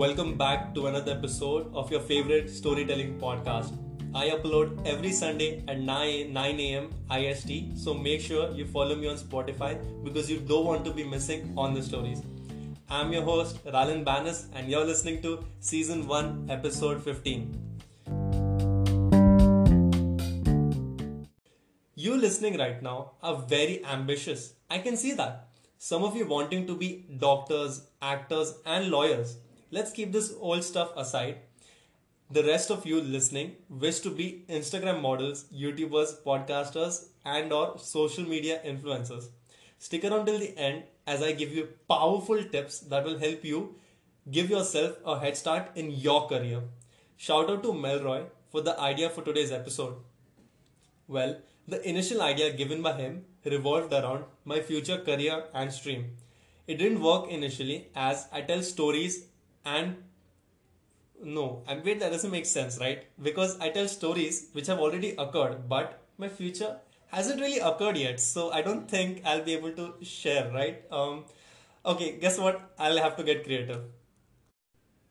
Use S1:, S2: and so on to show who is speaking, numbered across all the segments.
S1: Welcome back to another episode of your favorite storytelling podcast. I upload every Sunday at 9, 9 a.m. IST, so make sure you follow me on Spotify because you don't want to be missing on the stories. I'm your host, Ralan Banas, and you're listening to Season 1, Episode 15. You listening right now are very ambitious. I can see that. Some of you wanting to be doctors, actors, and lawyers. Let's keep this old stuff aside. The rest of you listening wish to be Instagram models, YouTubers, podcasters, and or social media influencers. Stick around till the end as I give you powerful tips that will help you give yourself a head start in your career. Shout out to Melroy for the idea for today's episode. Well, the initial idea given by him revolved around my future career and stream. It didn't work initially as I tell stories and no, and wait, that doesn't make sense, right? Because I tell stories which have already occurred, but my future hasn't really occurred yet, so I don't think I'll be able to share, right? Um, okay, guess what? I'll have to get creative.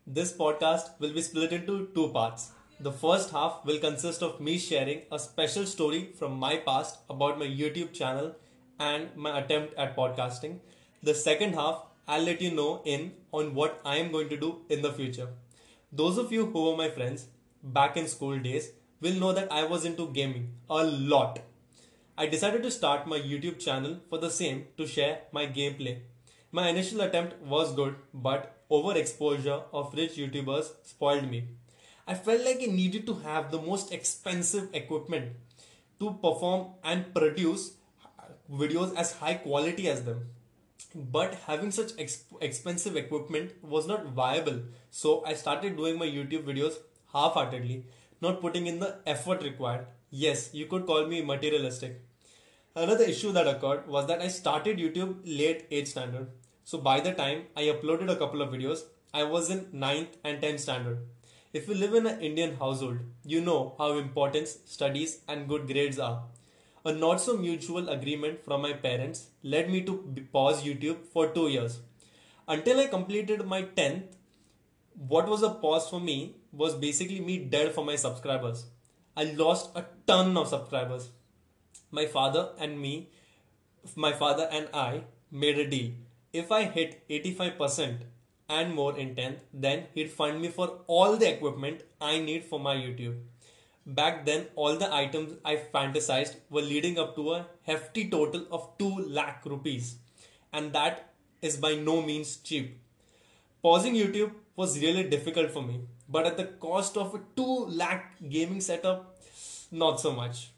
S1: This podcast will be split into two parts. The first half will consist of me sharing a special story from my past about my YouTube channel and my attempt at podcasting. The second half, I'll let you know in on what I am going to do in the future. Those of you who were my friends back in school days will know that I was into gaming a lot. I decided to start my YouTube channel for the same to share my gameplay. My initial attempt was good, but overexposure of rich YouTubers spoiled me. I felt like I needed to have the most expensive equipment to perform and produce videos as high quality as them. But having such ex- expensive equipment was not viable, so I started doing my YouTube videos half heartedly, not putting in the effort required. Yes, you could call me materialistic. Another issue that occurred was that I started YouTube late age standard. So by the time I uploaded a couple of videos, I was in 9th and 10th standard. If you live in an Indian household, you know how important studies and good grades are. A not so mutual agreement from my parents led me to pause YouTube for two years. Until I completed my 10th, what was a pause for me was basically me dead for my subscribers. I lost a ton of subscribers. My father and me, my father and I made a deal. If I hit 85%, and more in 10th, then he'd fund me for all the equipment I need for my YouTube. Back then, all the items I fantasized were leading up to a hefty total of 2 lakh rupees, and that is by no means cheap. Pausing YouTube was really difficult for me, but at the cost of a 2 lakh gaming setup, not so much.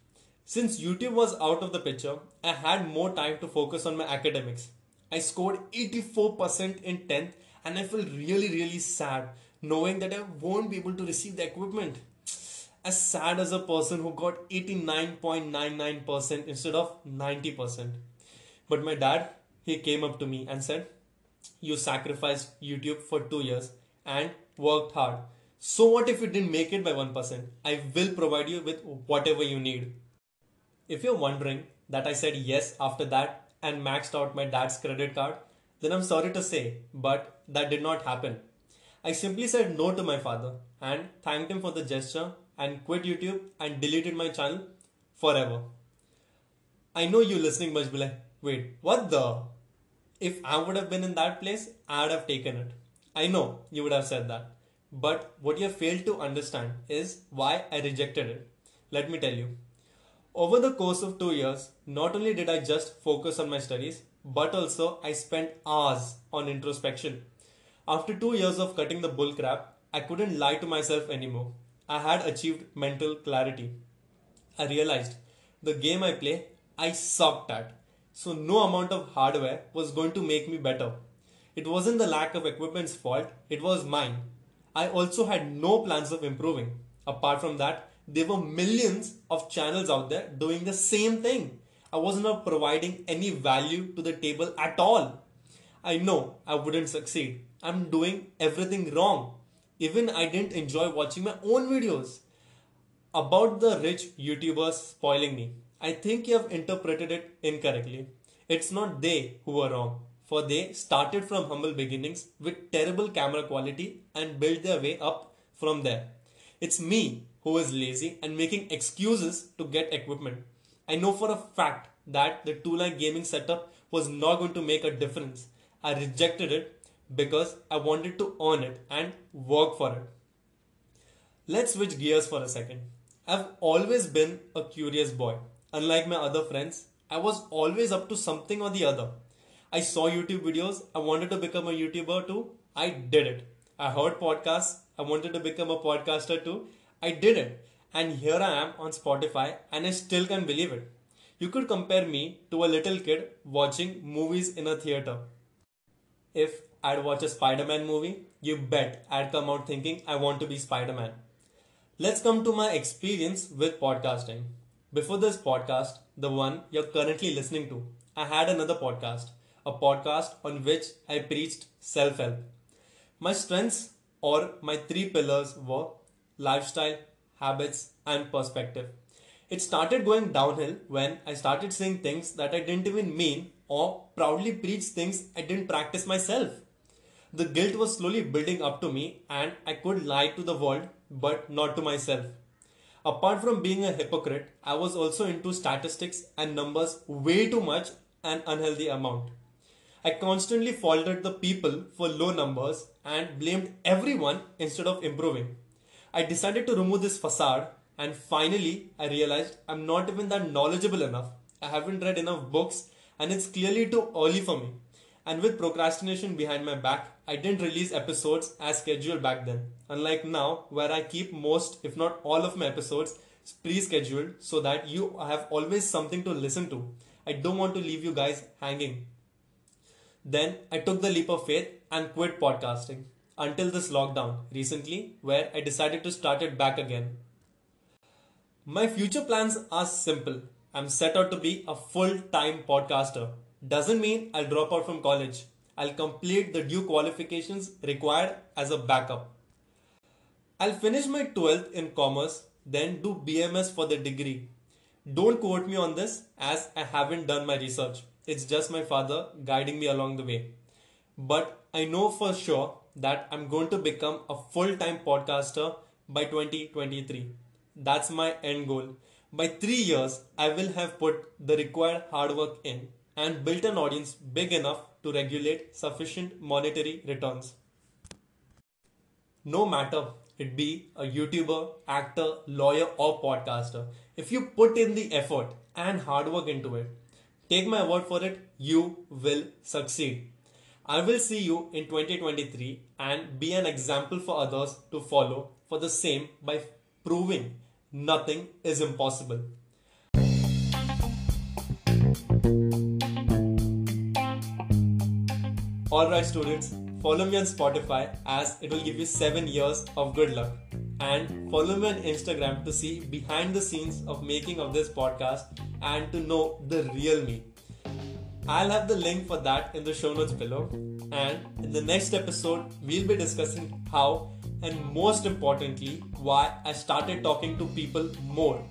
S1: Since YouTube was out of the picture, I had more time to focus on my academics. I scored 84% in 10th and I feel really, really sad knowing that I won't be able to receive the equipment. As sad as a person who got 89.99% instead of 90%. But my dad, he came up to me and said, You sacrificed YouTube for two years and worked hard. So what if you didn't make it by 1%? I will provide you with whatever you need. If you're wondering that I said yes after that and maxed out my dad's credit card, then I'm sorry to say, but that did not happen. I simply said no to my father and thanked him for the gesture and quit YouTube and deleted my channel forever. I know you listening must be like, wait, what the? If I would have been in that place, I would have taken it. I know you would have said that. But what you have failed to understand is why I rejected it. Let me tell you. Over the course of two years, not only did I just focus on my studies, but also I spent hours on introspection. After two years of cutting the bull crap, I couldn't lie to myself anymore. I had achieved mental clarity. I realized the game I play, I sucked at. So no amount of hardware was going to make me better. It wasn't the lack of equipment's fault, it was mine. I also had no plans of improving. Apart from that, there were millions of channels out there doing the same thing. I was not providing any value to the table at all. I know I wouldn't succeed. I'm doing everything wrong. Even I didn't enjoy watching my own videos. About the rich YouTubers spoiling me. I think you have interpreted it incorrectly. It's not they who are wrong. for they started from humble beginnings with terrible camera quality and built their way up from there. It's me who is lazy and making excuses to get equipment. I know for a fact that the two lakh gaming setup was not going to make a difference. I rejected it because I wanted to earn it and work for it. Let's switch gears for a second. I've always been a curious boy. Unlike my other friends, I was always up to something or the other. I saw YouTube videos, I wanted to become a YouTuber too. I did it. I heard podcasts, I wanted to become a podcaster too. I did it. And here I am on Spotify and I still can't believe it. You could compare me to a little kid watching movies in a theater. If I'd watch a Spider Man movie, you bet I'd come out thinking I want to be Spider Man. Let's come to my experience with podcasting. Before this podcast, the one you're currently listening to, I had another podcast, a podcast on which I preached self help. My strengths or my three pillars were lifestyle, habits, and perspective. It started going downhill when I started saying things that I didn't even mean or proudly preach things I didn't practice myself. The guilt was slowly building up to me, and I could lie to the world but not to myself. Apart from being a hypocrite, I was also into statistics and numbers way too much an unhealthy amount. I constantly faulted the people for low numbers and blamed everyone instead of improving. I decided to remove this facade and finally I realized I'm not even that knowledgeable enough. I haven't read enough books and it's clearly too early for me. And with procrastination behind my back, I didn't release episodes as scheduled back then. Unlike now, where I keep most, if not all, of my episodes pre scheduled so that you have always something to listen to. I don't want to leave you guys hanging. Then I took the leap of faith and quit podcasting until this lockdown recently, where I decided to start it back again. My future plans are simple. I'm set out to be a full time podcaster. Doesn't mean I'll drop out from college. I'll complete the due qualifications required as a backup. I'll finish my 12th in commerce, then do BMS for the degree. Don't quote me on this as I haven't done my research. It's just my father guiding me along the way. But I know for sure that I'm going to become a full time podcaster by 2023. That's my end goal. By three years, I will have put the required hard work in and built an audience big enough to regulate sufficient monetary returns. No matter it be a YouTuber, actor, lawyer, or podcaster, if you put in the effort and hard work into it, take my word for it, you will succeed. I will see you in 2023 and be an example for others to follow for the same by proving nothing is impossible. Alright, students, follow me on Spotify as it will give you 7 years of good luck. And follow me on Instagram to see behind the scenes of making of this podcast and to know the real me. I'll have the link for that in the show notes below. And in the next episode, we'll be discussing how and most importantly, why I started talking to people more